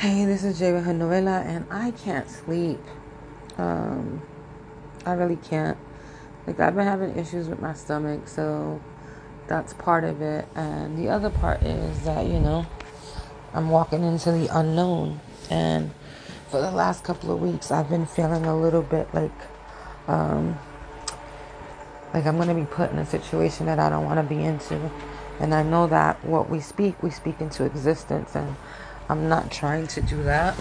Hey, this is Jay Novella, and I can't sleep. Um, I really can't. Like, I've been having issues with my stomach, so that's part of it. And the other part is that, you know, I'm walking into the unknown. And for the last couple of weeks, I've been feeling a little bit like, um, like I'm going to be put in a situation that I don't want to be into. And I know that what we speak, we speak into existence. And I'm not trying to do that.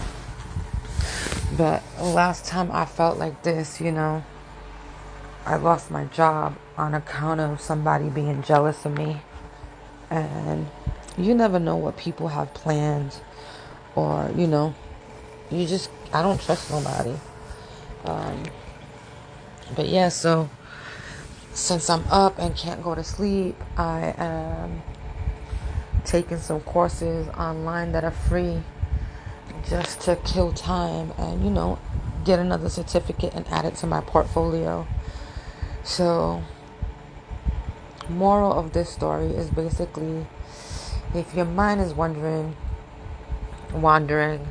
But last time I felt like this, you know, I lost my job on account of somebody being jealous of me. And you never know what people have planned or, you know, you just, I don't trust nobody. Um, but yeah, so since I'm up and can't go to sleep, I am taking some courses online that are free just to kill time and, you know, get another certificate and add it to my portfolio. So, moral of this story is basically if your mind is wondering, wandering,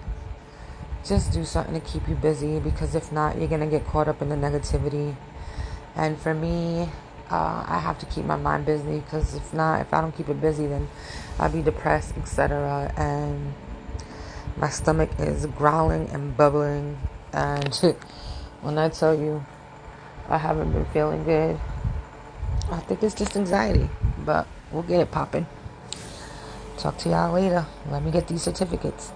just do something to keep you busy because if not, you're going to get caught up in the negativity. And for me, uh, I have to keep my mind busy because if not, if I don't keep it busy, then I'll be depressed, etc. And my stomach is growling and bubbling. And when I tell you I haven't been feeling good, I think it's just anxiety. But we'll get it popping. Talk to y'all later. Let me get these certificates.